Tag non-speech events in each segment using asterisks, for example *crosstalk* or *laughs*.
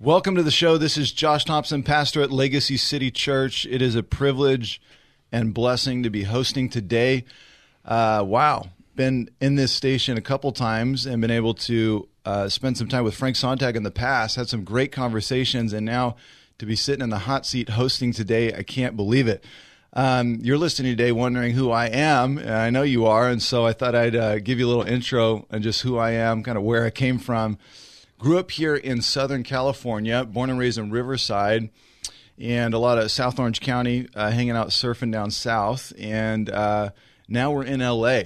Welcome to the show. This is Josh Thompson, pastor at Legacy City Church. It is a privilege and blessing to be hosting today. Uh, wow, been in this station a couple times and been able to uh, spend some time with Frank Sontag in the past. Had some great conversations, and now to be sitting in the hot seat hosting today, I can't believe it. Um, you're listening today, wondering who I am. I know you are, and so I thought I'd uh, give you a little intro and just who I am, kind of where I came from. Grew up here in Southern California, born and raised in Riverside, and a lot of South Orange County, uh, hanging out surfing down south. And uh, now we're in LA.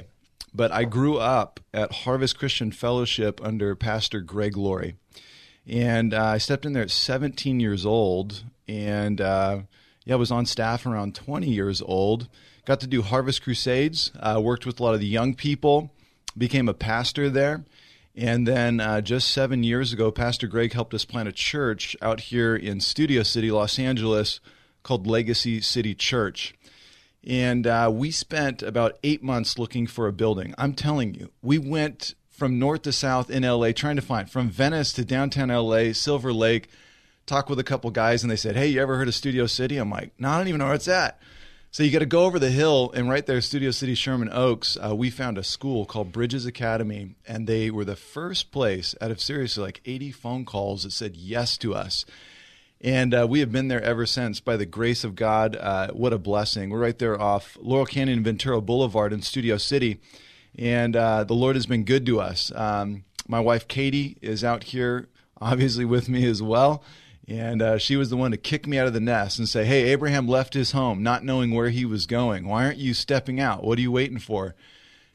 But I grew up at Harvest Christian Fellowship under Pastor Greg Laurie. And uh, I stepped in there at 17 years old. And uh, yeah, I was on staff around 20 years old. Got to do Harvest Crusades, uh, worked with a lot of the young people, became a pastor there. And then uh, just seven years ago, Pastor Greg helped us plant a church out here in Studio City, Los Angeles, called Legacy City Church. And uh, we spent about eight months looking for a building. I'm telling you, we went from north to south in LA trying to find from Venice to downtown LA, Silver Lake. Talked with a couple guys, and they said, "Hey, you ever heard of Studio City?" I'm like, "No, I don't even know where it's at." So you got to go over the hill, and right there, Studio City, Sherman Oaks, uh, we found a school called Bridges Academy, and they were the first place out of seriously like 80 phone calls that said yes to us. And uh, we have been there ever since by the grace of God. Uh, what a blessing. We're right there off Laurel Canyon and Ventura Boulevard in Studio City. And uh, the Lord has been good to us. Um, my wife, Katie, is out here, obviously, with me as well. And uh, she was the one to kick me out of the nest and say, Hey, Abraham left his home not knowing where he was going. Why aren't you stepping out? What are you waiting for?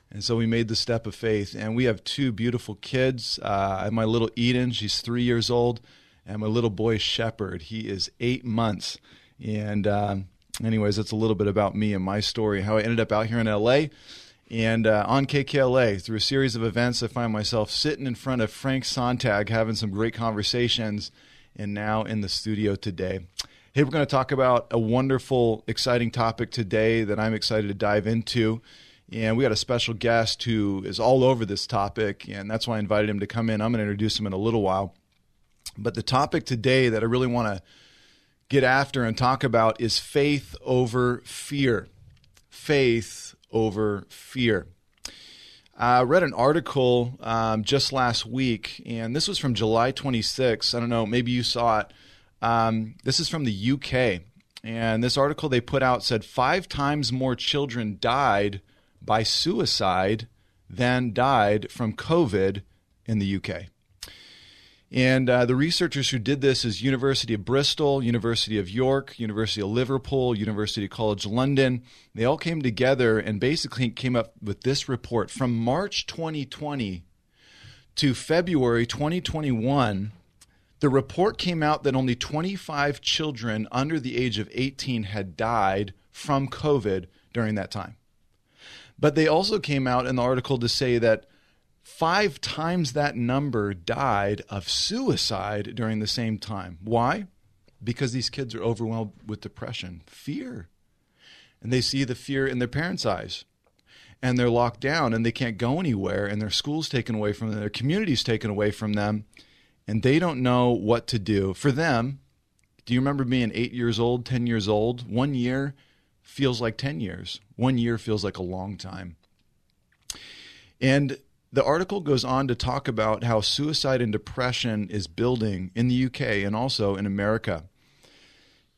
And so we made the step of faith. And we have two beautiful kids. Uh, I have my little Eden, she's three years old, and my little boy, Shepherd. He is eight months. And, um, anyways, that's a little bit about me and my story, how I ended up out here in LA. And uh, on KKLA, through a series of events, I find myself sitting in front of Frank Sontag having some great conversations and now in the studio today. Hey, we're going to talk about a wonderful, exciting topic today that I'm excited to dive into. And we got a special guest who is all over this topic, and that's why I invited him to come in. I'm going to introduce him in a little while. But the topic today that I really want to get after and talk about is faith over fear. Faith over fear. I read an article um, just last week, and this was from July 26. I don't know, maybe you saw it. Um, this is from the UK, and this article they put out said five times more children died by suicide than died from COVID in the UK. And uh, the researchers who did this is University of Bristol, University of York, University of Liverpool, University College London. They all came together and basically came up with this report from March 2020 to February 2021. The report came out that only 25 children under the age of 18 had died from COVID during that time. But they also came out in the article to say that Five times that number died of suicide during the same time. Why? Because these kids are overwhelmed with depression, fear. And they see the fear in their parents' eyes. And they're locked down and they can't go anywhere, and their school's taken away from them, their community's taken away from them, and they don't know what to do. For them, do you remember being eight years old, 10 years old? One year feels like 10 years, one year feels like a long time. And the article goes on to talk about how suicide and depression is building in the UK and also in America.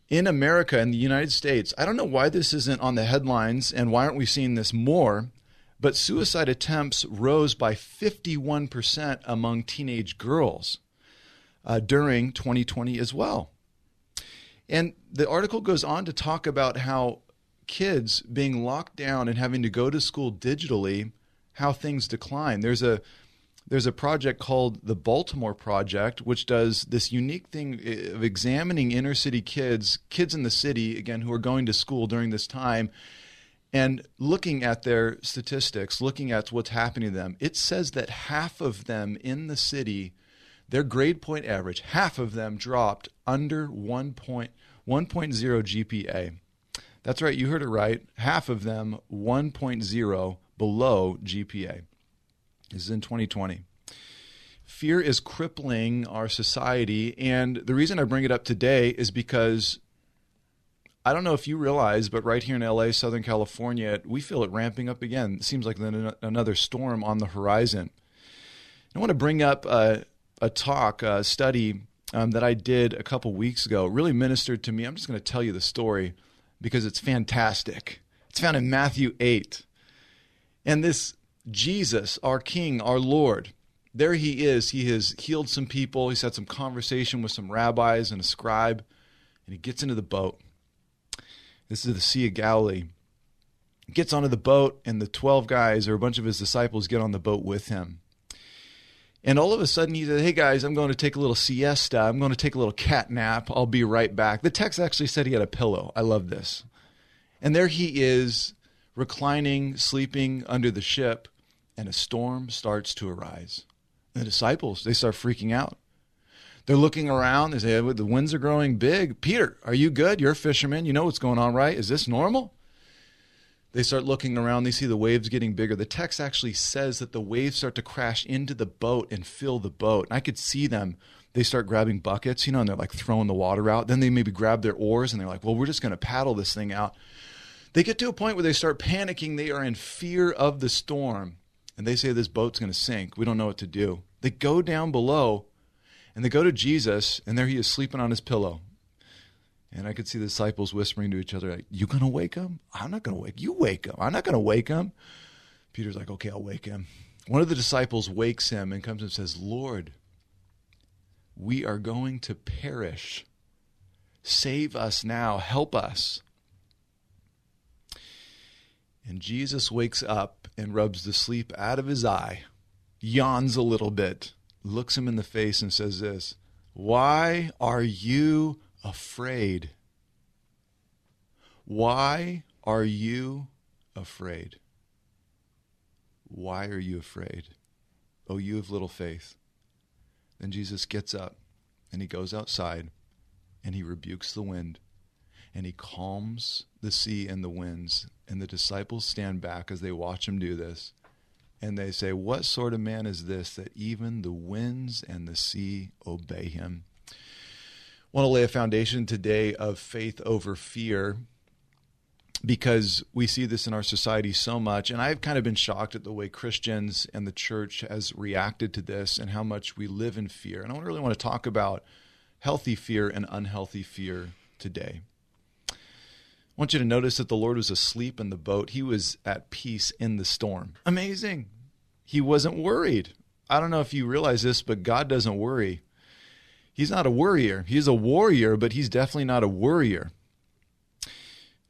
In America, in the United States, I don't know why this isn't on the headlines and why aren't we seeing this more, but suicide attempts rose by 51% among teenage girls uh, during 2020 as well. And the article goes on to talk about how kids being locked down and having to go to school digitally how things decline. There's a there's a project called the Baltimore Project, which does this unique thing of examining inner city kids, kids in the city, again, who are going to school during this time, and looking at their statistics, looking at what's happening to them. It says that half of them in the city, their grade point average, half of them dropped under 1 point, 1.0 GPA. That's right, you heard it right. Half of them 1.0 below GPA. This is in 2020. Fear is crippling our society. And the reason I bring it up today is because I don't know if you realize, but right here in LA, Southern California, we feel it ramping up again. It seems like another storm on the horizon. I want to bring up a, a talk, a study um, that I did a couple weeks ago. It really ministered to me. I'm just going to tell you the story because it's fantastic. It's found in Matthew 8. And this Jesus, our King, our Lord, there he is. He has healed some people. He's had some conversation with some rabbis and a scribe, and he gets into the boat. This is the Sea of Galilee. Gets onto the boat, and the 12 guys or a bunch of his disciples get on the boat with him. And all of a sudden, he said, Hey guys, I'm going to take a little siesta. I'm going to take a little cat nap. I'll be right back. The text actually said he had a pillow. I love this. And there he is, reclining, sleeping under the ship, and a storm starts to arise. And the disciples, they start freaking out. They're looking around. They say, The winds are growing big. Peter, are you good? You're a fisherman. You know what's going on, right? Is this normal? They start looking around. They see the waves getting bigger. The text actually says that the waves start to crash into the boat and fill the boat. And I could see them. They start grabbing buckets, you know, and they're like throwing the water out. Then they maybe grab their oars and they're like, well, we're just going to paddle this thing out. They get to a point where they start panicking. They are in fear of the storm. And they say this boat's going to sink. We don't know what to do. They go down below and they go to Jesus, and there he is sleeping on his pillow. And I could see the disciples whispering to each other, like, You gonna wake him? I'm not gonna wake you wake him. I'm not gonna wake him. Peter's like, Okay, I'll wake him. One of the disciples wakes him and comes and says, Lord, we are going to perish. Save us now. Help us. And Jesus wakes up and rubs the sleep out of his eye, yawns a little bit, looks him in the face, and says this Why are you afraid? Why are you afraid? Why are you afraid? Oh, you of little faith. Then Jesus gets up and he goes outside and he rebukes the wind and he calms the sea and the winds. And the disciples stand back as they watch him do this. And they say, What sort of man is this that even the winds and the sea obey him? I want to lay a foundation today of faith over fear because we see this in our society so much. And I've kind of been shocked at the way Christians and the church has reacted to this and how much we live in fear. And I really want to talk about healthy fear and unhealthy fear today. I want you to notice that the Lord was asleep in the boat. He was at peace in the storm. Amazing. He wasn't worried. I don't know if you realize this, but God doesn't worry. He's not a worrier. He's a warrior, but he's definitely not a worrier.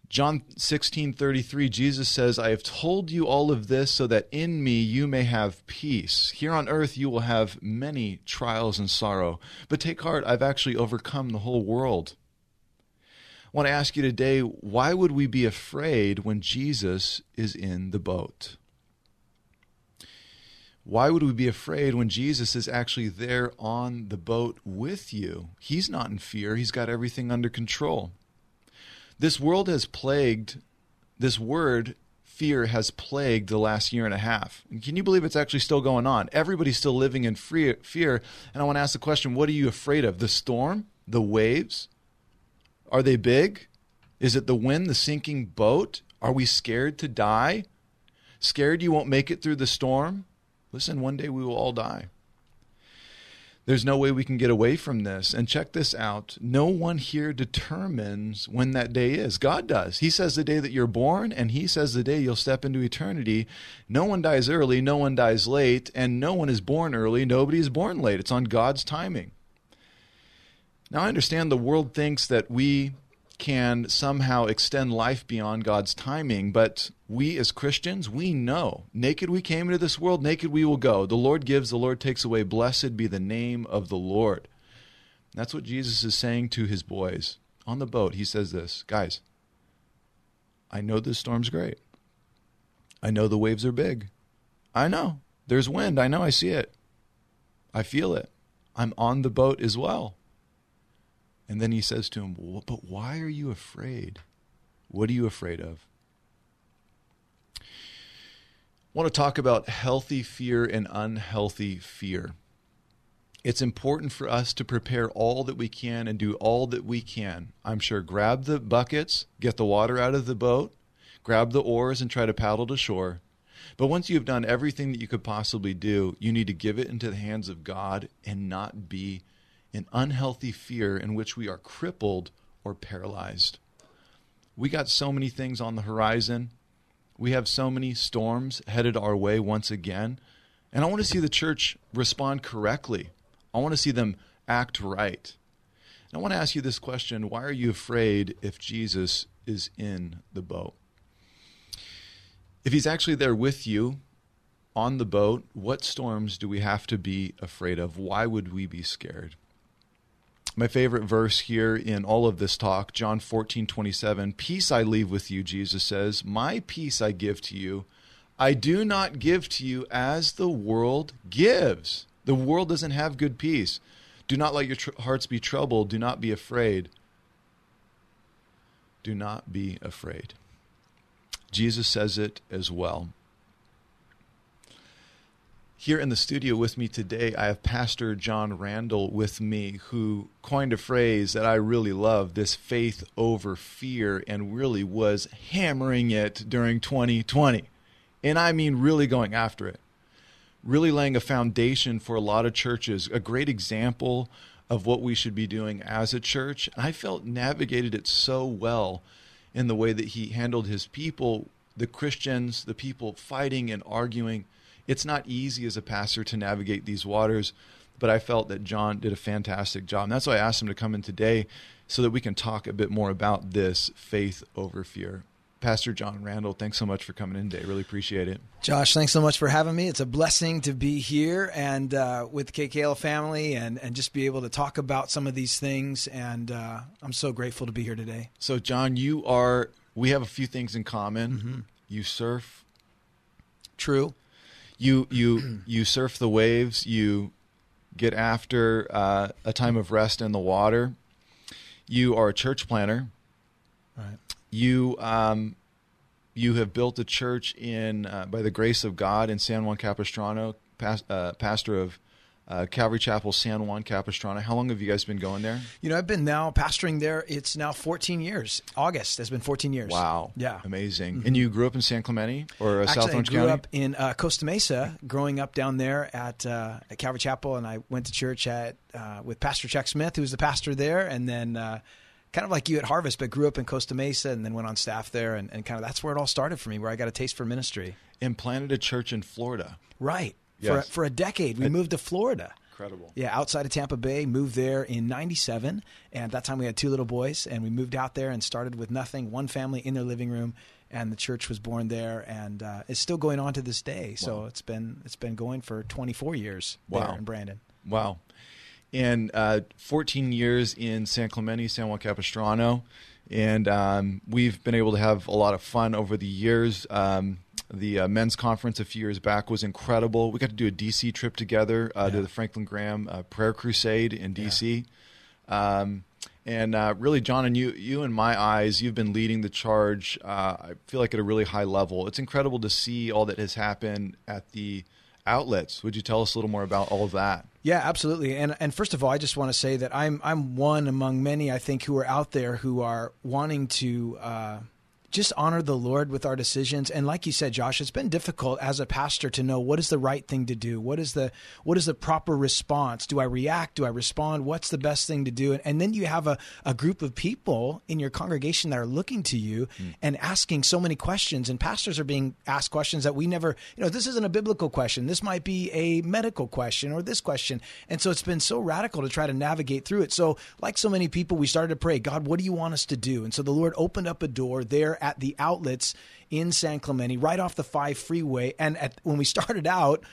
John 16, 33, Jesus says, I have told you all of this so that in me you may have peace. Here on earth you will have many trials and sorrow, but take heart, I've actually overcome the whole world. I want to ask you today why would we be afraid when Jesus is in the boat? Why would we be afraid when Jesus is actually there on the boat with you? He's not in fear, he's got everything under control. This world has plagued, this word, fear, has plagued the last year and a half. Can you believe it's actually still going on? Everybody's still living in fear. And I want to ask the question what are you afraid of? The storm? The waves? Are they big? Is it the wind, the sinking boat? Are we scared to die? Scared you won't make it through the storm? Listen, one day we will all die. There's no way we can get away from this. And check this out no one here determines when that day is. God does. He says the day that you're born, and He says the day you'll step into eternity. No one dies early, no one dies late, and no one is born early, nobody is born late. It's on God's timing. Now, I understand the world thinks that we can somehow extend life beyond God's timing, but we as Christians, we know naked we came into this world, naked we will go. The Lord gives, the Lord takes away. Blessed be the name of the Lord. That's what Jesus is saying to his boys on the boat. He says this Guys, I know this storm's great. I know the waves are big. I know. There's wind. I know. I see it. I feel it. I'm on the boat as well. And then he says to him, But why are you afraid? What are you afraid of? I want to talk about healthy fear and unhealthy fear. It's important for us to prepare all that we can and do all that we can. I'm sure grab the buckets, get the water out of the boat, grab the oars, and try to paddle to shore. But once you've done everything that you could possibly do, you need to give it into the hands of God and not be in unhealthy fear in which we are crippled or paralyzed. We got so many things on the horizon. We have so many storms headed our way once again. And I want to see the church respond correctly. I want to see them act right. And I want to ask you this question Why are you afraid if Jesus is in the boat? If he's actually there with you on the boat, what storms do we have to be afraid of? Why would we be scared? My favorite verse here in all of this talk, John 14, 27. Peace I leave with you, Jesus says. My peace I give to you. I do not give to you as the world gives. The world doesn't have good peace. Do not let your tr- hearts be troubled. Do not be afraid. Do not be afraid. Jesus says it as well. Here in the studio with me today, I have Pastor John Randall with me, who coined a phrase that I really love this faith over fear, and really was hammering it during 2020. And I mean, really going after it. Really laying a foundation for a lot of churches, a great example of what we should be doing as a church. I felt navigated it so well in the way that he handled his people, the Christians, the people fighting and arguing it's not easy as a pastor to navigate these waters, but I felt that John did a fantastic job. And that's why I asked him to come in today so that we can talk a bit more about this faith over fear. Pastor John Randall, thanks so much for coming in today. Really appreciate it. Josh, thanks so much for having me. It's a blessing to be here and uh, with the KKL family and, and just be able to talk about some of these things. And uh, I'm so grateful to be here today. So, John, you are, we have a few things in common. Mm-hmm. You surf. True you you you surf the waves. You get after uh, a time of rest in the water. You are a church planner. Right. You um, you have built a church in uh, by the grace of God in San Juan Capistrano, uh, pastor of uh, Calvary Chapel, San Juan Capistrano. How long have you guys been going there? You know, I've been now pastoring there. It's now 14 years. August has been 14 years. Wow. Yeah. Amazing. Mm-hmm. And you grew up in San Clemente or uh, Actually, South Orange I grew County? up in uh, Costa Mesa, growing up down there at, uh, at Calvary Chapel, and I went to church at uh, with Pastor Chuck Smith, who was the pastor there, and then uh, kind of like you at Harvest, but grew up in Costa Mesa and then went on staff there. And, and, kind of that's where it all started for me, where I got a taste for ministry. And planted a church in Florida. Right. Yes. For, for a decade. We I, moved to Florida. Incredible. Yeah, outside of Tampa Bay, moved there in 97. And at that time we had two little boys, and we moved out there and started with nothing, one family in their living room. And the church was born there, and uh, it's still going on to this day. So wow. it's been it's been going for 24 years wow. there in Brandon. Wow and uh, 14 years in San Clemente, San Juan Capistrano, and um, we've been able to have a lot of fun over the years. Um, the uh, men's conference a few years back was incredible. We got to do a DC trip together uh, yeah. to the Franklin Graham uh, Prayer Crusade in DC. Yeah. Um, and uh, really, John, and you, you in my eyes, you've been leading the charge. Uh, I feel like at a really high level. It's incredible to see all that has happened at the outlets. Would you tell us a little more about all of that? Yeah, absolutely. And and first of all, I just want to say that I'm I'm one among many I think who are out there who are wanting to uh, just honor the Lord with our decisions. And like you said, Josh, it's been difficult as a pastor to know what is the right thing to do. What is the what is the proper response? Do I react? Do I respond? What's the best thing to do? And, and then you have a, a group of people in your congregation that are looking to you mm. and asking so many questions. And pastors are being asked questions that we never, you know, this isn't a biblical question. This might be a medical question or this question. And so it's been so radical to try to navigate through it. So, like so many people, we started to pray, God, what do you want us to do? And so the Lord opened up a door there at the outlets in San Clemente, right off the five freeway. And at, when we *laughs* started out,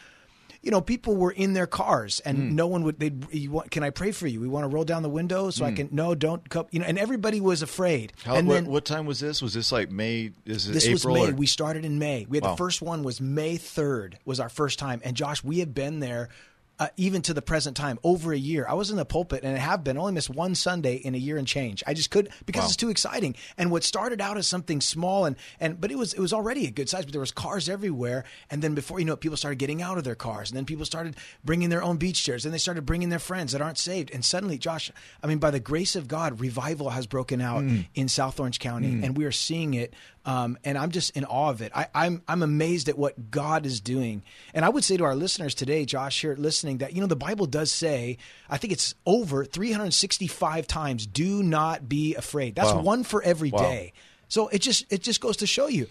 you know, people were in their cars and mm. no one would, they'd, want, can I pray for you? We want to roll down the window so mm. I hmm. can, no, don't come, you know, and everybody was afraid. How, and what, then, what time was this? Was this like May? Is this April This was May. Or? We started in May. We had wow. the first one was May 3rd was our first time. And Josh, we have been there uh, even to the present time, over a year. I was in the pulpit and I have been only missed one Sunday in a year and change. I just could because wow. it's too exciting. And what started out as something small and and but it was it was already a good size. But there was cars everywhere. And then before you know it, people started getting out of their cars. And then people started bringing their own beach chairs. And they started bringing their friends that aren't saved. And suddenly, Josh, I mean, by the grace of God, revival has broken out mm. in South Orange County, mm. and we are seeing it um, and I'm just in awe of it. I, I'm I'm amazed at what God is doing. And I would say to our listeners today, Josh, here listening, that you know the Bible does say, I think it's over 365 times, "Do not be afraid." That's wow. one for every wow. day. So it just it just goes to show you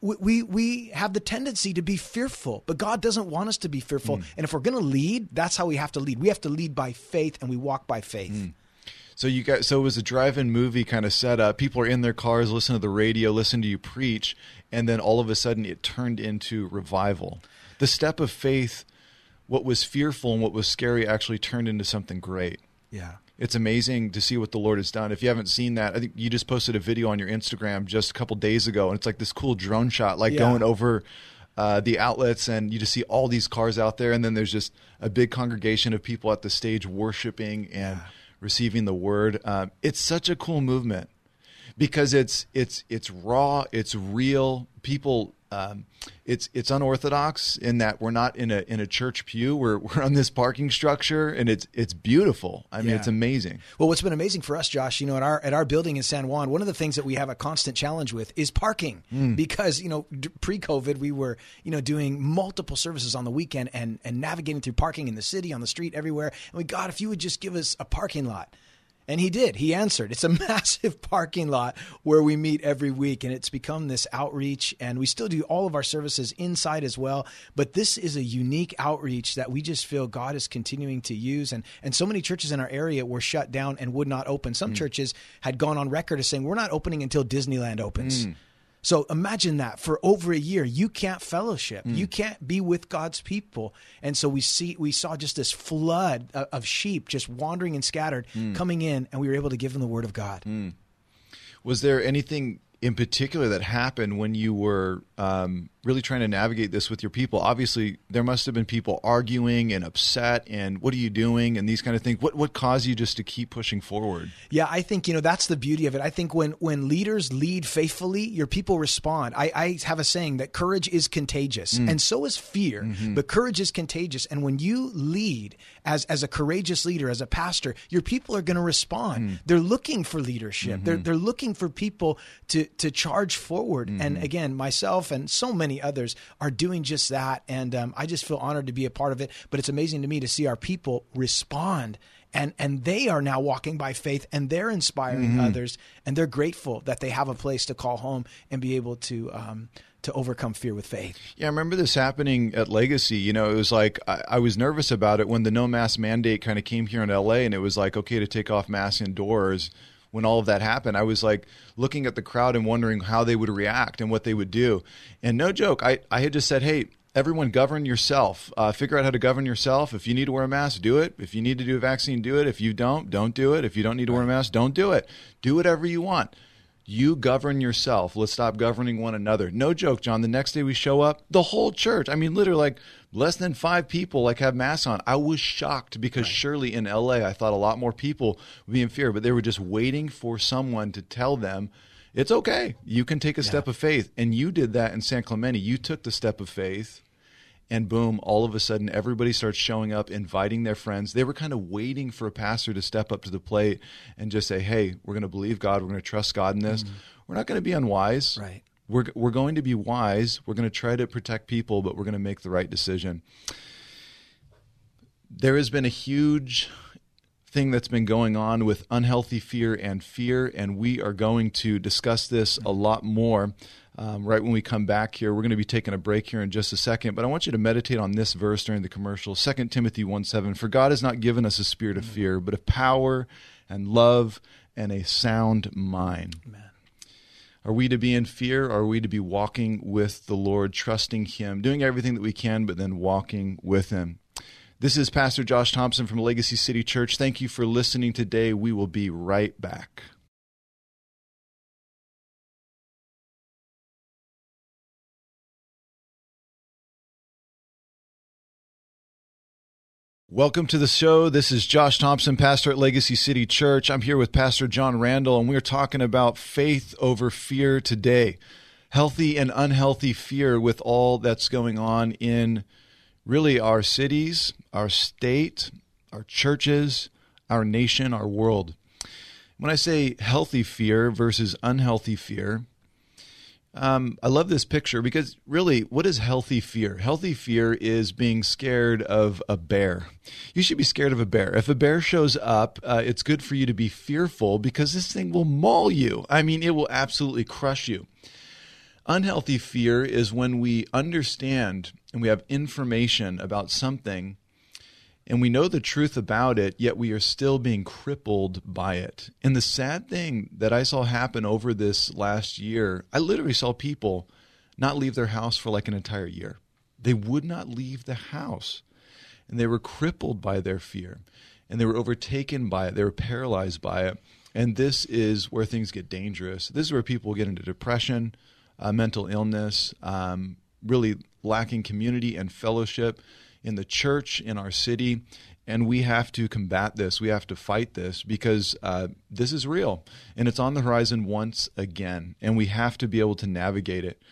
we we have the tendency to be fearful, but God doesn't want us to be fearful. Mm. And if we're going to lead, that's how we have to lead. We have to lead by faith, and we walk by faith. Mm. So you got so it was a drive-in movie kind of setup. People are in their cars, listen to the radio, listen to you preach, and then all of a sudden it turned into revival. The step of faith, what was fearful and what was scary, actually turned into something great. Yeah. It's amazing to see what the Lord has done. If you haven't seen that, I think you just posted a video on your Instagram just a couple days ago, and it's like this cool drone shot, like yeah. going over uh, the outlets, and you just see all these cars out there, and then there's just a big congregation of people at the stage worshiping and. Yeah receiving the word. Um, it's such a cool movement because it's it's it's raw, it's real. People, um, it's it's unorthodox in that we're not in a in a church pew. We're we're on this parking structure, and it's it's beautiful. I mean, yeah. it's amazing. Well, what's been amazing for us, Josh, you know, at our at our building in San Juan, one of the things that we have a constant challenge with is parking mm. because you know pre-COVID we were you know doing multiple services on the weekend and and navigating through parking in the city, on the street, everywhere. And we, God, if you would just give us a parking lot and he did. He answered. It's a *laughs* massive parking lot where we meet every week, and it's become this outreach. And we still do all of our services inside as well. But this is a unique outreach that we just feel God is continuing to use. And, and so many churches in our area were shut down and would not open. Some mm. churches had gone on record as saying, We're not opening until Disneyland opens. Mm. So imagine that for over a year, you can't fellowship, mm. you can't be with God's people, and so we see we saw just this flood of, sheep just wandering and scattered mm. coming in, and we were able to give them the word of God. Mm. Was there anything in particular that happened when you were um, really trying to navigate this with your people? Obviously, there must have been people arguing and upset, and what are you doing, and these kind of things. What what caused you just to keep pushing forward? Yeah, I think you know that's the beauty of it. I think when when leaders lead faithfully, your people respond. I, I have a saying that courage is contagious, mm. and so is fear. Mm-hmm. But courage is contagious, and when you lead as as a courageous leader, as a pastor, your people are going to respond. Mm. They're looking for leadership. Mm-hmm. They're they're looking for people to to charge forward. Mm-hmm. And again, myself and so many others are doing just that. And um, I just feel honored to be a part of it. But it's amazing to me to see our people respond and and they are now walking by faith and they're inspiring mm-hmm. others and they're grateful that they have a place to call home and be able to um, to overcome fear with faith. Yeah, I remember this happening at Legacy. You know, it was like I, I was nervous about it when the no mask mandate kind of came here in LA, and it was like okay to take off masks indoors when all of that happened, I was like looking at the crowd and wondering how they would react and what they would do. And no joke, I, I had just said, hey, everyone govern yourself. Uh, figure out how to govern yourself. If you need to wear a mask, do it. If you need to do a vaccine, do it. If you don't, don't do it. If you don't need to wear a mask, don't do it. Do whatever you want. You govern yourself. Let's stop governing one another. No joke, John. The next day we show up, the whole church. I mean, literally, like less than five people like have masks on. I was shocked because right. surely in LA, I thought a lot more people would be in fear, but they were just waiting for someone to tell them it's okay. You can take a yeah. step of faith, and you did that in San Clemente. You took the step of faith and boom, all of a sudden everybody starts showing up, inviting their friends. They were kind of waiting for a pastor to step up to the plate and just say, "Hey, we're going to believe God. We're going to trust God in this. Mm-hmm. We're not going to be unwise. Right. We're we're going to be wise. We're going to try to protect people, but we're going to make the right decision." There has been a huge thing that's been going on with unhealthy fear and fear, and we are going to discuss this a lot more um, right when we come back here. We're going to be taking a break here in just a second, but I want you to meditate on this verse during the commercial 2 Timothy 1 7. For God has not given us a spirit of fear, but of power and love and a sound mind. Amen. Are we to be in fear? Are we to be walking with the Lord, trusting Him, doing everything that we can, but then walking with Him? This is Pastor Josh Thompson from Legacy City Church. Thank you for listening today. We will be right back. Welcome to the show. This is Josh Thompson, pastor at Legacy City Church. I'm here with Pastor John Randall, and we're talking about faith over fear today. Healthy and unhealthy fear with all that's going on in really our cities, our state, our churches, our nation, our world. When I say healthy fear versus unhealthy fear, um, I love this picture because really, what is healthy fear? Healthy fear is being scared of a bear. You should be scared of a bear. If a bear shows up, uh, it's good for you to be fearful because this thing will maul you. I mean, it will absolutely crush you. Unhealthy fear is when we understand and we have information about something and we know the truth about it, yet we are still being crippled by it. And the sad thing that I saw happen over this last year, I literally saw people not leave their house for like an entire year. They would not leave the house. And they were crippled by their fear. And they were overtaken by it. They were paralyzed by it. And this is where things get dangerous. This is where people get into depression, uh, mental illness, um, really lacking community and fellowship in the church, in our city. And we have to combat this. We have to fight this because uh, this is real and it's on the horizon once again. And we have to be able to navigate it.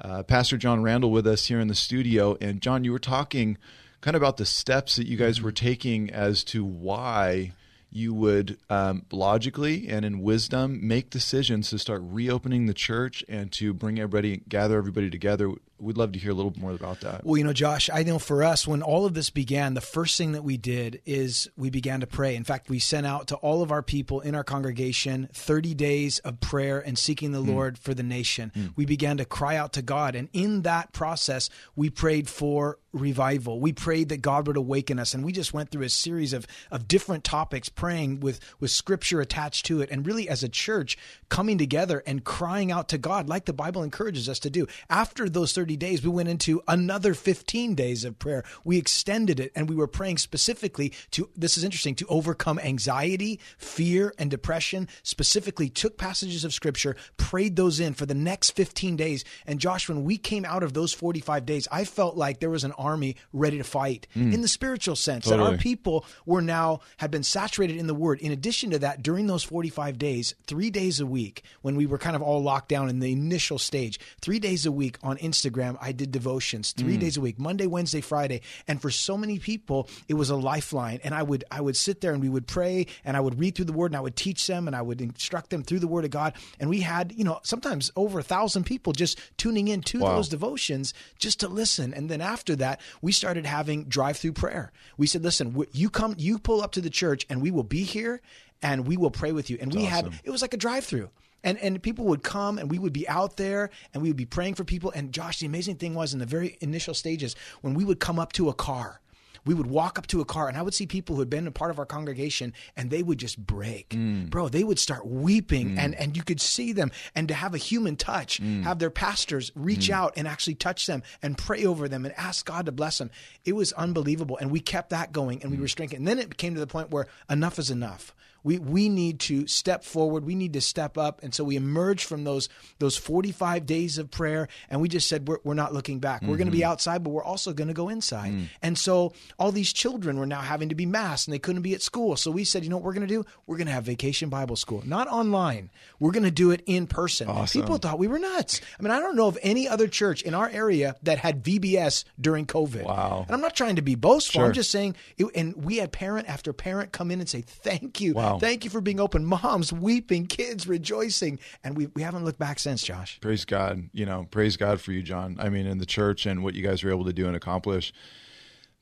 Uh, Pastor John Randall with us here in the studio. And John, you were talking kind of about the steps that you guys were taking as to why you would um, logically and in wisdom make decisions to start reopening the church and to bring everybody, gather everybody together. We'd love to hear a little more about that. Well, you know, Josh, I know for us, when all of this began, the first thing that we did is we began to pray. In fact, we sent out to all of our people in our congregation 30 days of prayer and seeking the mm. Lord for the nation. Mm. We began to cry out to God. And in that process, we prayed for revival. We prayed that God would awaken us. And we just went through a series of, of different topics, praying with, with scripture attached to it. And really, as a church, coming together and crying out to God, like the Bible encourages us to do. After those 30 days, we went into another 15 days of prayer. We extended it and we were praying specifically to, this is interesting, to overcome anxiety, fear, and depression. Specifically, took passages of scripture, prayed those in for the next 15 days. And Josh, when we came out of those 45 days, I felt like there was an army ready to fight mm. in the spiritual sense totally. that our people were now had been saturated in the word. In addition to that, during those 45 days, three days a week, when we were kind of all locked down in the initial stage, three days a week on Instagram, I did devotions three mm. days a week, Monday, Wednesday, Friday. And for so many people, it was a lifeline. And I would I would sit there and we would pray and I would read through the word and I would teach them and I would instruct them through the word of God. And we had, you know, sometimes over a thousand people just tuning in to wow. those devotions just to listen. And then after that, that, we started having drive through prayer. We said, listen, you come, you pull up to the church and we will be here and we will pray with you. And That's we awesome. had, it was like a drive through. And, and people would come and we would be out there and we would be praying for people. And Josh, the amazing thing was in the very initial stages, when we would come up to a car we would walk up to a car and I would see people who had been a part of our congregation and they would just break. Mm. Bro, they would start weeping mm. and, and you could see them and to have a human touch, mm. have their pastors reach mm. out and actually touch them and pray over them and ask God to bless them. It was unbelievable. And we kept that going and we mm. were strengthened. And then it came to the point where enough is enough We we need to step forward. We need to step up. And so we emerged from those those 45 days of prayer and we just said we're, we're not looking back. We're going to be mm-hmm. outside, but we're also going to go inside. Mm. And so all these children were now having to be masked and they couldn't be at school. So we said, you know what we're going to do? We're going to have vacation Bible school, not online. We're going to do it in person. People thought we were nuts. I mean, I don't know of any other church in our area that had VBS during COVID. Wow. And I'm not trying to be boastful. Sure. I'm just saying, it, and we had parent after parent come in and say, thank you. Wow. Thank you for being open. Moms weeping, kids rejoicing. And we, we haven't looked back since, Josh. Praise God. You know, praise God for you, John. I mean, in the church and what you guys were able to do and accomplish.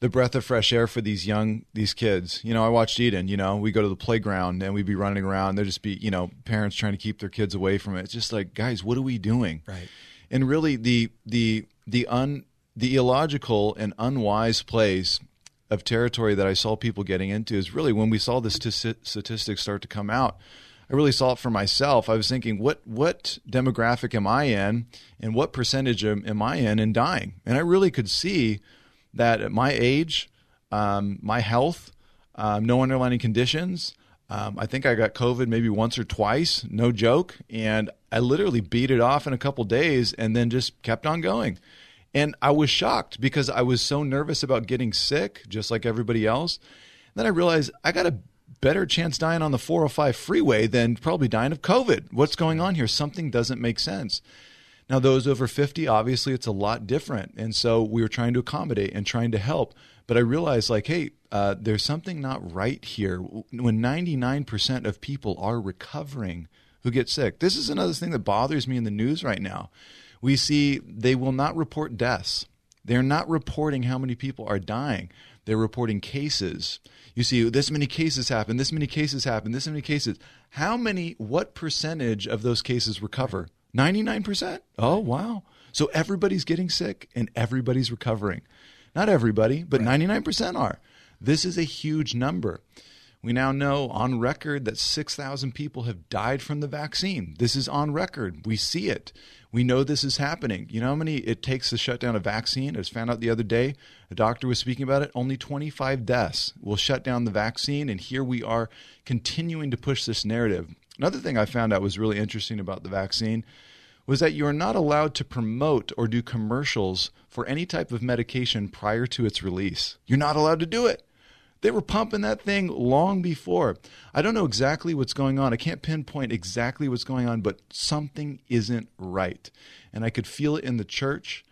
The breath of fresh air for these young these kids. You know, I watched Eden. You know, we go to the playground and we'd be running around. There'd just be you know parents trying to keep their kids away from it. It's just like, guys, what are we doing? Right. And really, the the the un the illogical and unwise place of territory that I saw people getting into is really when we saw the stati- statistics start to come out. I really saw it for myself. I was thinking, what what demographic am I in, and what percentage am, am I in and dying? And I really could see that at my age, um, my health, um, no underlying conditions. Um, I think I got COVID maybe once or twice, no joke, and I literally beat it off in a couple days, and then just kept on going. And I was shocked because I was so nervous about getting sick, just like everybody else. then I realized I got a better chance dying on the 405 freeway than probably dying of COVID. What's going on here? Something doesn't make sense. Now, those over 50, obviously, it's a lot different. And so we were trying to accommodate and trying to help. But I realized, like, hey, uh, there's something not right here. When 99% of people are recovering who get sick, this is another thing that bothers me in the news right now. We see they will not report deaths. They're not reporting how many people are dying. They're reporting cases. You see, this many cases happen, this many cases happen, this many cases. How many, what percentage of those cases recover? 99%? Oh, wow. So everybody's getting sick and everybody's recovering. Not everybody, but 99% are. This is a huge number. We now know on record that 6,000 people have died from the vaccine. This is on record. We see it. We know this is happening. You know how many it takes to shut down a vaccine? It was found out the other day. A doctor was speaking about it. Only 25 deaths will shut down the vaccine. And here we are continuing to push this narrative. Another thing I found out was really interesting about the vaccine was that you are not allowed to promote or do commercials for any type of medication prior to its release. You're not allowed to do it. They were pumping that thing long before. I don't know exactly what's going on. I can't pinpoint exactly what's going on, but something isn't right. And I could feel it in the church.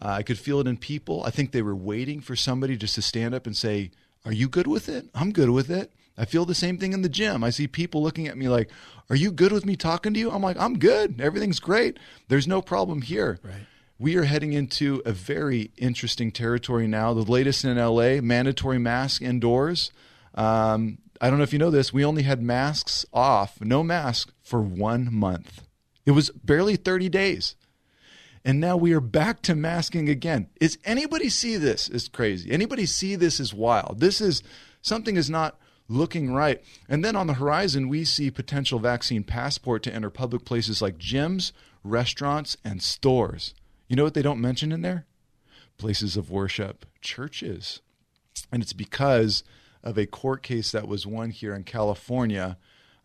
Uh, I could feel it in people. I think they were waiting for somebody just to stand up and say, Are you good with it? I'm good with it. I feel the same thing in the gym. I see people looking at me like, Are you good with me talking to you? I'm like, I'm good. Everything's great. There's no problem here. Right. We are heading into a very interesting territory now. The latest in LA mandatory mask indoors. Um, I don't know if you know this. We only had masks off, no mask, for one month. It was barely 30 days. And now we are back to masking again. Is anybody see this as crazy? Anybody see this as wild? This is something is not looking right. And then on the horizon, we see potential vaccine passport to enter public places like gyms, restaurants, and stores. You know what they don't mention in there? Places of worship, churches. And it's because of a court case that was won here in California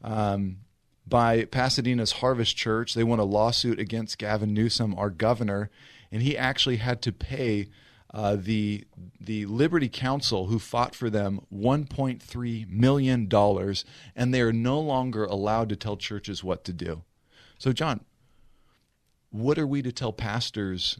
um, by Pasadena's Harvest Church. They won a lawsuit against Gavin Newsom, our governor, and he actually had to pay uh, the the Liberty Counsel, who fought for them, 1.3 million dollars, and they are no longer allowed to tell churches what to do. So, John, what are we to tell pastors?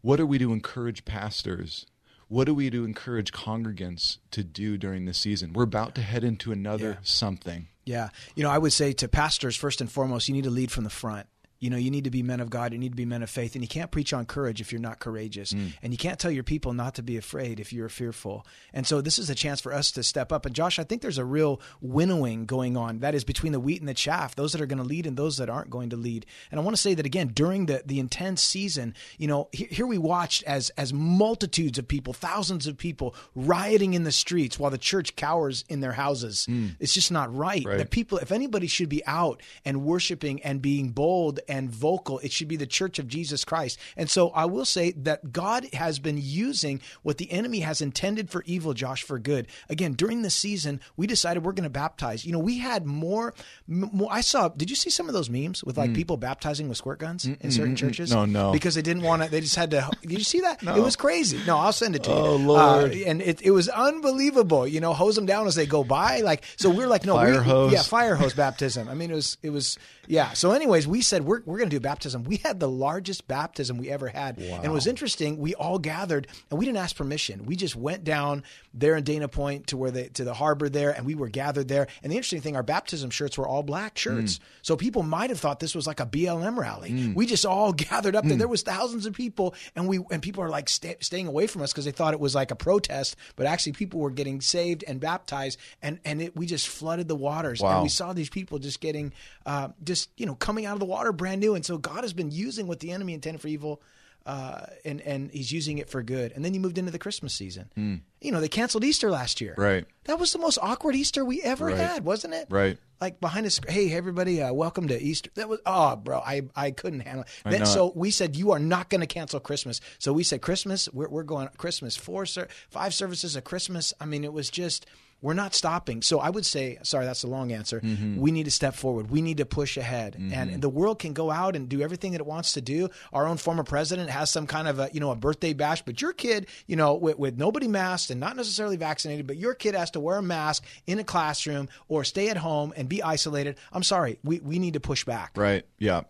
What are we to encourage pastors? What are we to encourage congregants to do during this season? We're about to head into another Yeah. something. Yeah. You know, I would say to pastors, first and foremost, you need to lead from the front. You know, you need to be men of God. You need to be men of faith. And you can't preach on courage if you're not courageous. Mm. And you can't tell your people not to be afraid if you're fearful. And so this is a chance for us to step up. And Josh, I think there's a real winnowing going on. That is between the wheat and the chaff, those that are going to lead and those that aren't going to lead. And I want to say that again, during the, the intense season, you know, he- here we watched as, as multitudes of people, thousands of people rioting in the streets while the church cowers in their houses. Mm. It's just not right. Right. The people, if anybody should be out and worshiping and being bold and vocal. It should be the church of Jesus Christ. And so I will say that God has been using what the enemy has intended for evil, Josh, for good. Again, during the season, we decided we're going to baptize. You know, we had more, more. I saw. Did you see some of those memes with like people baptizing with squirt guns in certain churches? No, no. Because they didn't want to. They just had to. Did you see that? *laughs* It was crazy. No, I'll send it to you. Oh, Lord. Uh, and it, it was unbelievable. You know, hose them down as they go by. Like so, we're like, no, Fire hose. yeah, fire hose baptism. I mean, it was it was yeah. So, anyways, we said we're we're going to do baptism. We had the largest baptism we ever had, and it was interesting. We all gathered, and we didn't ask permission. We just went down there in Dana Point to where they to the harbor there, and we were gathered there. And the interesting thing, our baptism shirts were all black shirts, mm. so people might have thought this was like a BLM rally. Mm. We just all *laughs* gathered up there. Mm. There was thousands of people, and we and people are like sta staying away from us because they thought it was like a protest, but actually people were getting saved and baptized, and and it, we just flooded the waters, Wow. and we saw these people just getting, uh, just you know, coming out of the water brand new, and so God has been using what the enemy intended for evil. Uh, and and he's using it for good. And then you moved into the Christmas season. You know, they canceled Easter last year. Right. That was the most awkward Easter we ever Right. had, wasn't it? Right. Like behind us, hey everybody, uh, welcome to Easter. That was oh, bro, I I couldn't handle it. Then, so we said you are not going to cancel Christmas. So we said Christmas, we're we're going Christmas four ser- five services of Christmas. I mean, it was just we're not stopping. So I would say, sorry, that's a long answer. Mm-hmm. We need to step forward. We need to push ahead, and the world can go out and do everything that it wants to do. Our own former president has some kind of a you know a birthday bash, but your kid, you know, with, with nobody and not necessarily vaccinated, but your kid has to wear a mask in a classroom or stay at home and be isolated. I'm sorry, we we need to push back. Right. Yeah.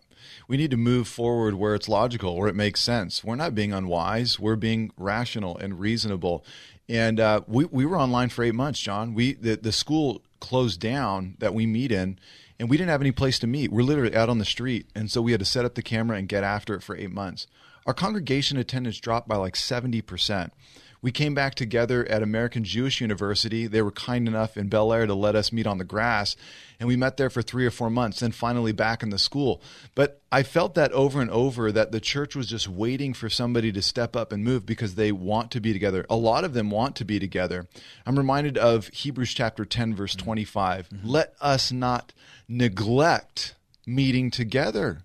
We need to move forward where it's logical, where it makes sense. We're not being unwise. We're being rational and reasonable. And uh, we we were online for eight months, John. We the the school closed down that we meet in, and we didn't have any place to meet. We're literally out on the street, and so we had to set up the camera and get after it for eight months. Our congregation attendance dropped by like seventy percent. We came back together at American Jewish University. They were kind enough in Bel Air to let us meet on the grass, and we met there for three or four months, then finally back in the school. But I felt that over and over that the church was just waiting for somebody to step up and move because they want to be together. A lot of them want to be together. I'm reminded of Hebrews chapter 10, verse mm-hmm. 25. Mm-hmm. Let us not neglect meeting together.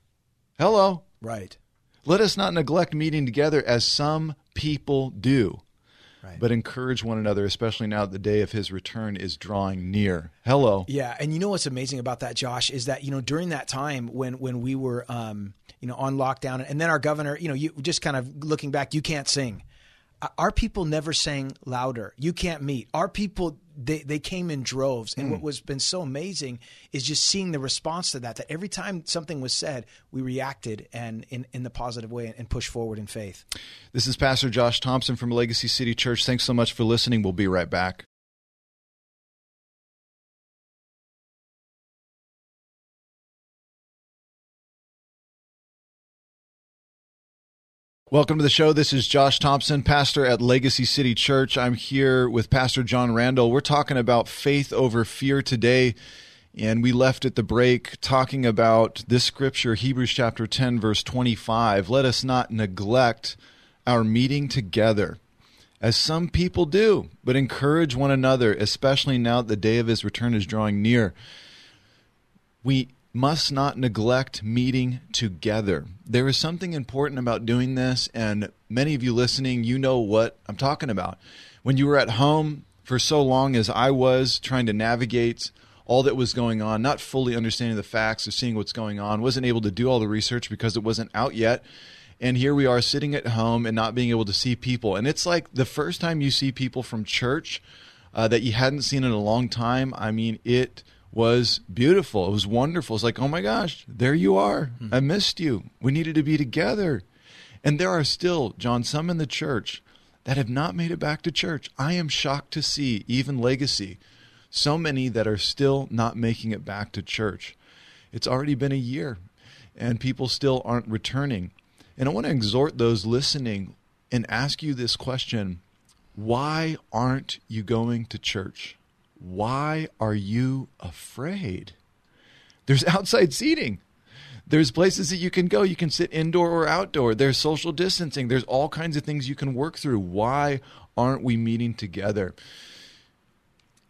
Hello. Right. Let us not neglect meeting together as some people do, Right. but encourage one another, especially now that the day of his return is drawing near. Hello. Yeah, and you know what's amazing about that, Josh, is that you know during that time when when we were um, you know on lockdown, and then our governor, you know, you just kind of looking back, you can't sing. Our people never sang louder. You can't meet. Our people they they came in droves, and what hmm. was been so amazing is just seeing the response to that. That every time something was said, we reacted and in in the positive way and pushed forward in faith. This is Pastor Josh Thompson from Legacy City Church. Thanks so much for listening. We'll be right back. Welcome to the show. This is Josh Thompson, pastor at Legacy City Church. I'm here with Pastor John Randall. We're talking about faith over fear today. And we left at the break talking about this scripture, Hebrews chapter 10, verse 25. Let us not neglect our meeting together, as some people do, but encourage one another, especially now that the day of his return is drawing near. We must not neglect meeting together. There is something important about doing this, and many of you listening, you know what I'm talking about. When you were at home for so long as I was trying to navigate all that was going on, not fully understanding the facts or seeing what's going on, wasn't able to do all the research because it wasn't out yet. And here we are sitting at home and not being able to see people. And it's like the first time you see people from church uh, that you hadn't seen in a long time. I mean, it was beautiful. It was wonderful. It's like, oh my gosh, there you are. Hmm. I missed you. We needed to be together. And there are still, John, some in the church that have not made it back to church. I am shocked to see, even legacy, so many that are still not making it back to church. It's already been a year, and people still aren't returning. And I want to exhort those listening and ask you this question Why aren't you going to church? Why are you afraid? There's outside seating. There's places that you can go. You can sit indoor or outdoor. There's social distancing. There's all kinds of things you can work through. Why aren't we meeting together?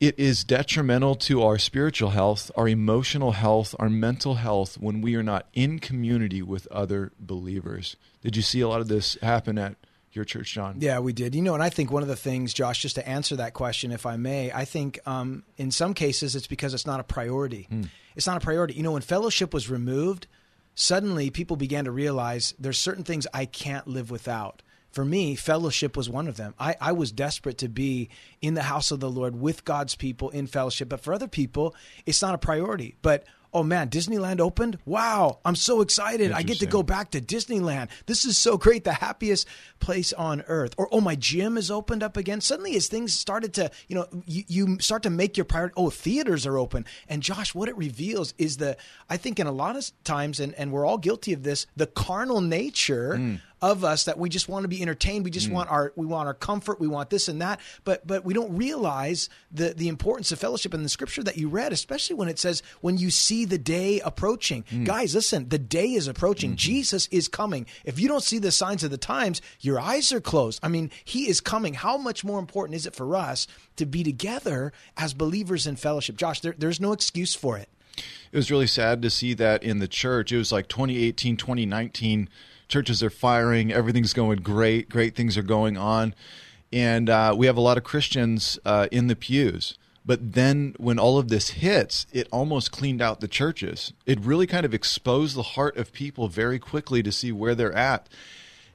it is detrimental to our spiritual health, our emotional health, our mental health when we are not in community with other believers. Did you see a lot of this happen at your church, John? Yeah, we did. You know, and I think one of the things, Josh, just to answer that question, if I may, I think um, in some cases it's because it's not a priority. Hmm. It's not a priority. You know, when fellowship was removed, suddenly people began to realize there's certain things I can't live without. For me, fellowship was one of them. I, I was desperate to be in the house of the Lord with God's people in fellowship. But for other people, it's not a priority. But oh man, Disneyland opened. Wow, I'm so excited. I get to go back to Disneyland. This is so great. The happiest place on earth. Or, oh, my gym is opened up again. Suddenly, as things started to, you know, you, you start to make your priority. Oh, theaters are open. And Josh, what it reveals is the, I think in a lot of times, and, and we're all guilty of this, the carnal nature hmm. Of us that we just want to be entertained. We just mm. want our we want our comfort. We want this and that. But but we don't realize the the importance of fellowship in the scripture that you read, especially when it says when you see the day approaching. Mm. Guys, listen, the day is approaching. Mm-hmm. Jesus is coming. If you don't see the signs of the times, your eyes are closed. I mean, he is coming. How much more important is it for us to be together as believers in fellowship? Josh, there, there's no excuse for it. It was really sad to see that in the church. It was like 2018, 2019. Churches are firing. Everything's going great. Great things are going on. And uh, we have a lot of Christians uh, in the pews. But then when all of this hits, it almost cleaned out the churches. It really kind of exposed the heart of people very quickly to see where they're at.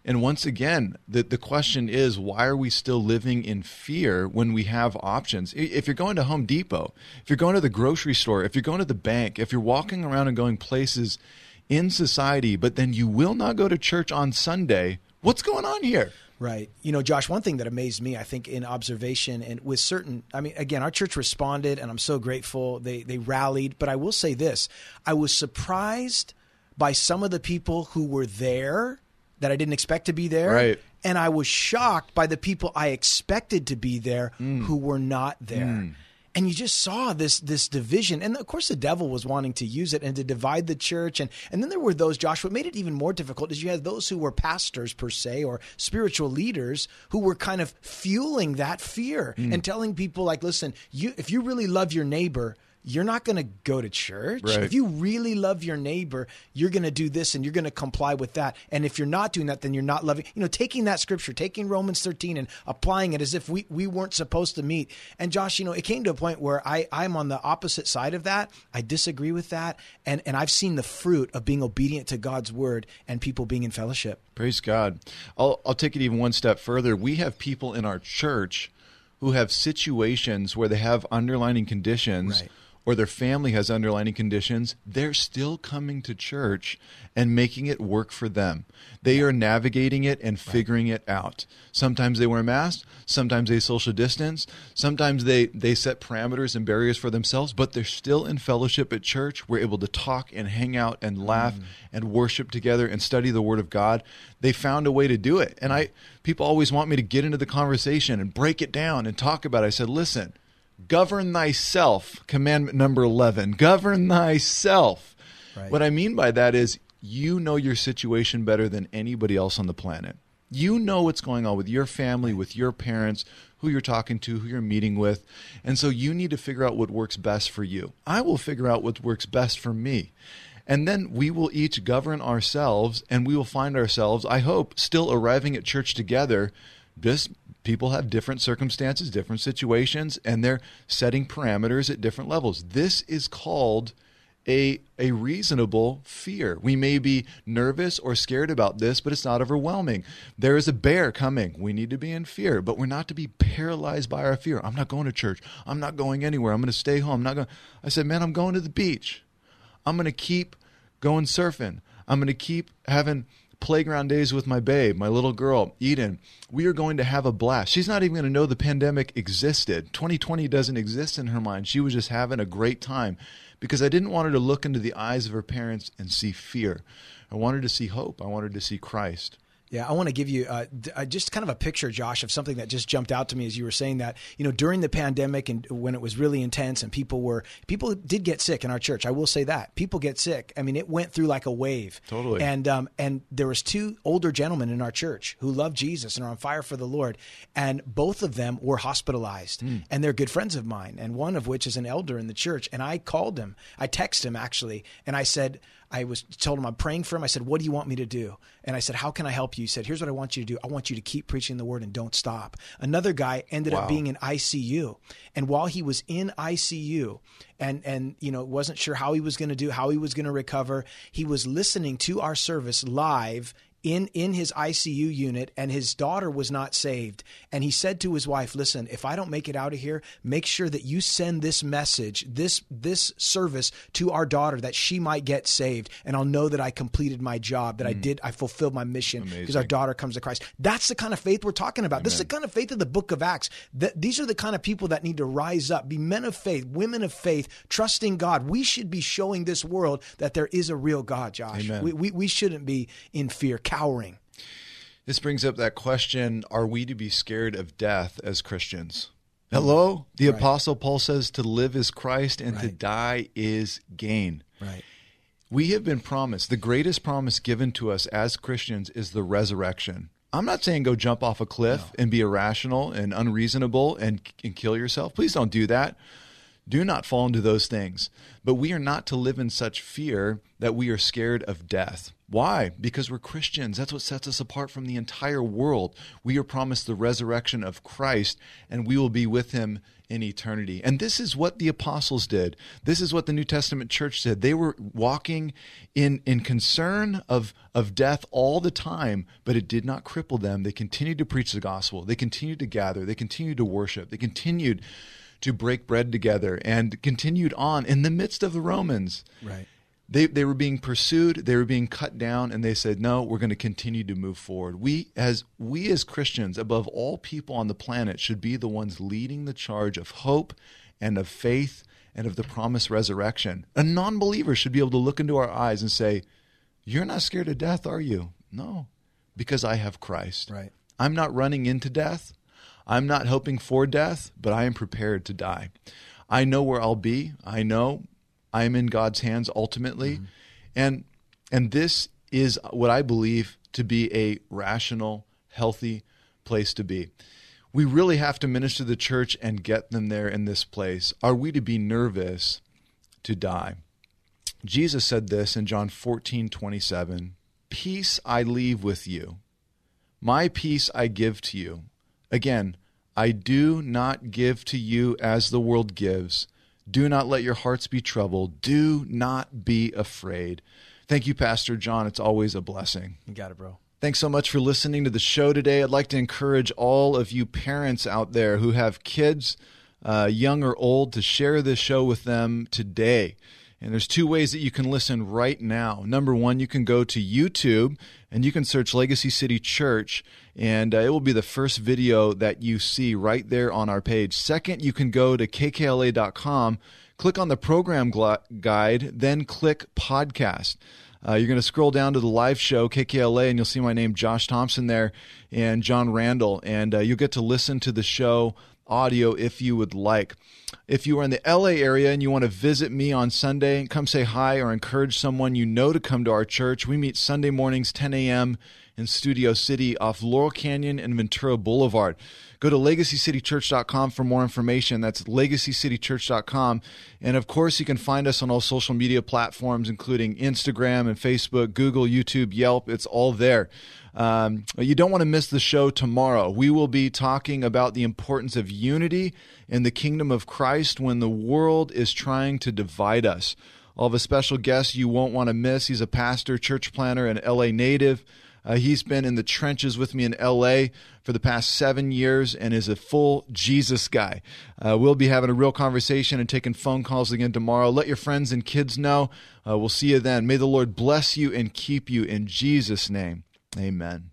And once again, the, the question is why are we still living in fear when we have options? If you're going to Home Depot, if you're going to the grocery store, if you're going to the bank, if you're walking around and going places in society, but then you will not go to church on Sunday, what's going on here? Right. You know, Josh, one thing that amazed me, I think, in observation and with certain, I mean, again, our church responded and I'm so grateful. They, they rallied. But I will say this I was surprised by some of the people who were there that I didn't expect to be there. Right. And I was shocked by the people I expected to be there mm. who were not there. Mm. And you just saw this this division, and of course the devil was wanting to use it and to divide the church, and and then there were those Josh. What made it even more difficult is you had those who were pastors per se or spiritual leaders who were kind of fueling that fear mm. and telling people like, listen, you if you really love your neighbor, you're not going to go to church. Right. If you really love your neighbor, you're going to do this and you're going to comply with that. And if you're not doing that, then you're not loving. You know, taking that scripture, taking Romans 13 and applying it as if we, we weren't supposed to meet. And Josh, you know, it came to a point where I, I'm on the opposite side of that. I disagree with that. And, and I've seen the fruit of being obedient to God's word and people being in fellowship. Praise God. I'll, I'll take it even one step further. We have people in our church who have situations where they have underlining conditions Right. Or their family has underlying conditions. They're still coming to church and making it work for them. They are navigating it and figuring it out. Sometimes they wear masks, sometimes they social distance, sometimes they, they set parameters and barriers for themselves, but they're still in fellowship at church. We're able to talk and hang out and laugh mm. and worship together and study the Word of God. They found a way to do it. And I people always want me to get into the conversation and break it down and talk about it. I said, listen, govern thyself, commandment number 11. Govern thyself. Right. What I mean by that is you know your situation better than anybody else on the planet. You know what's going on with your family, with your parents, who you're talking to, who you're meeting with. And so you need to figure out what works best for you. I will figure out what works best for me. And then we will each govern ourselves and we will find ourselves, I hope, still arriving at church together. Just people have different circumstances, different situations, and they're setting parameters at different levels. This is called a a reasonable fear. We may be nervous or scared about this, but it's not overwhelming. There is a bear coming. We need to be in fear, but we're not to be paralyzed by our fear. I'm not going to church. I'm not going anywhere. I'm going to stay home. I'm not going I said, "Man, I'm going to the beach. I'm going to keep going surfing. I'm going to keep having playground days with my babe, my little girl, Eden. We are going to have a blast. She's not even going to know the pandemic existed. 2020 doesn't exist in her mind. She was just having a great time because I didn't want her to look into the eyes of her parents and see fear. I wanted to see hope. I wanted to see Christ. Yeah, I want to give you uh, d- uh, just kind of a picture, Josh, of something that just jumped out to me as you were saying that. You know, during the pandemic and when it was really intense and people were people did get sick in our church. I will say that people get sick. I mean, it went through like a wave. Totally. And um, and there was two older gentlemen in our church who love Jesus and are on fire for the Lord, and both of them were hospitalized, and they're good friends of mine, and one of which is an elder in the church. And I called him, I texted him actually, and I said. I was told him I'm praying for him. I said, "What do you want me to do?" And I said, "How can I help you?" He said, "Here's what I want you to do. I want you to keep preaching the word and don't stop." Another guy ended up being in ICU, and while he was in ICU, and and you know wasn't sure how he was going to do, how he was going to recover, he was listening to our service live in in his ICU unit and his daughter was not saved. And he said to his wife listen if I don't make it out of here make sure that you send this message this this service to our daughter that she might get saved and I'll know that I completed my job that I mm. did I fulfilled my mission because our daughter comes to Christ. That's the kind of faith we're talking about. This is the kind of faith of the book of Acts. That these are the kind of people that need to rise up. Be men of faith women of faith trusting God. We should be showing this world that there is a real God Josh. Amen. we, we, we shouldn't be in fear cowering This brings up that question Are we to be scared of death as Christians? Hello? The Apostle Paul says to live is Christ and to die is gain. right We have been promised, the greatest promise given to us as Christians is the resurrection. I'm not saying go jump off a cliff and be irrational and unreasonable and, and kill yourself. Please don't do that. Do not fall into those things. But we are not to live in such fear that we are scared of death. Why? Because we're Christians. That's what sets us apart from the entire world. We are promised the resurrection of Christ, and we will be with him in eternity. And this is what the apostles did. This is what the New Testament church did. They were walking in, in concern of, of death all the time, but it did not cripple them. They continued to preach the gospel. They continued to gather. They continued to worship. They continued to break bread together and continued on in the midst of the Romans. Right. They, they were being pursued, they were being cut down, and they said, No, we're going to continue to move forward. We as we as Christians, above all people on the planet, should be the ones leading the charge of hope and of faith and of the promised resurrection. A non believer should be able to look into our eyes and say, You're not scared of death, are you? No, because I have Christ. Right. I'm not running into death. I'm not hoping for death, but I am prepared to die. I know where I'll be. I know I am in God's hands ultimately. Mm-hmm. And and this is what I believe to be a rational, healthy place to be. We really have to minister to the church and get them there in this place. Are we to be nervous to die? Jesus said this in John 14, 27. Peace I leave with you. My peace I give to you. Again, I do not give to you as the world gives. Do not let your hearts be troubled. Do not be afraid. Thank you, Pastor John. It's always a blessing. You got it, bro. Thanks so much for listening to the show today. I'd like to encourage all of you parents out there who have kids, uh, young or old, to share this show with them today. And there's two ways that you can listen right now. Number one, you can go to YouTube and you can search Legacy City Church, and uh, it will be the first video that you see right there on our page. Second, you can go to kkla.com, click on the program gli- guide, then click podcast. Uh, you're going to scroll down to the live show, KKLA, and you'll see my name, Josh Thompson, there, and John Randall. And uh, you'll get to listen to the show audio if you would like. If you are in the LA area and you want to visit me on Sunday, and come say hi or encourage someone you know to come to our church. We meet Sunday mornings, 10 a.m. in Studio City off Laurel Canyon and Ventura Boulevard. Go to legacycitychurch.com for more information. That's legacycitychurch.com. And of course, you can find us on all social media platforms, including Instagram and Facebook, Google, YouTube, Yelp. It's all there. Um, you don't want to miss the show tomorrow. We will be talking about the importance of unity in the kingdom of Christ when the world is trying to divide us. I'll have a special guest you won't want to miss. He's a pastor, church planner, and LA native. Uh, he's been in the trenches with me in LA for the past seven years and is a full Jesus guy. Uh, we'll be having a real conversation and taking phone calls again tomorrow. Let your friends and kids know. Uh, we'll see you then. May the Lord bless you and keep you in Jesus' name. Amen.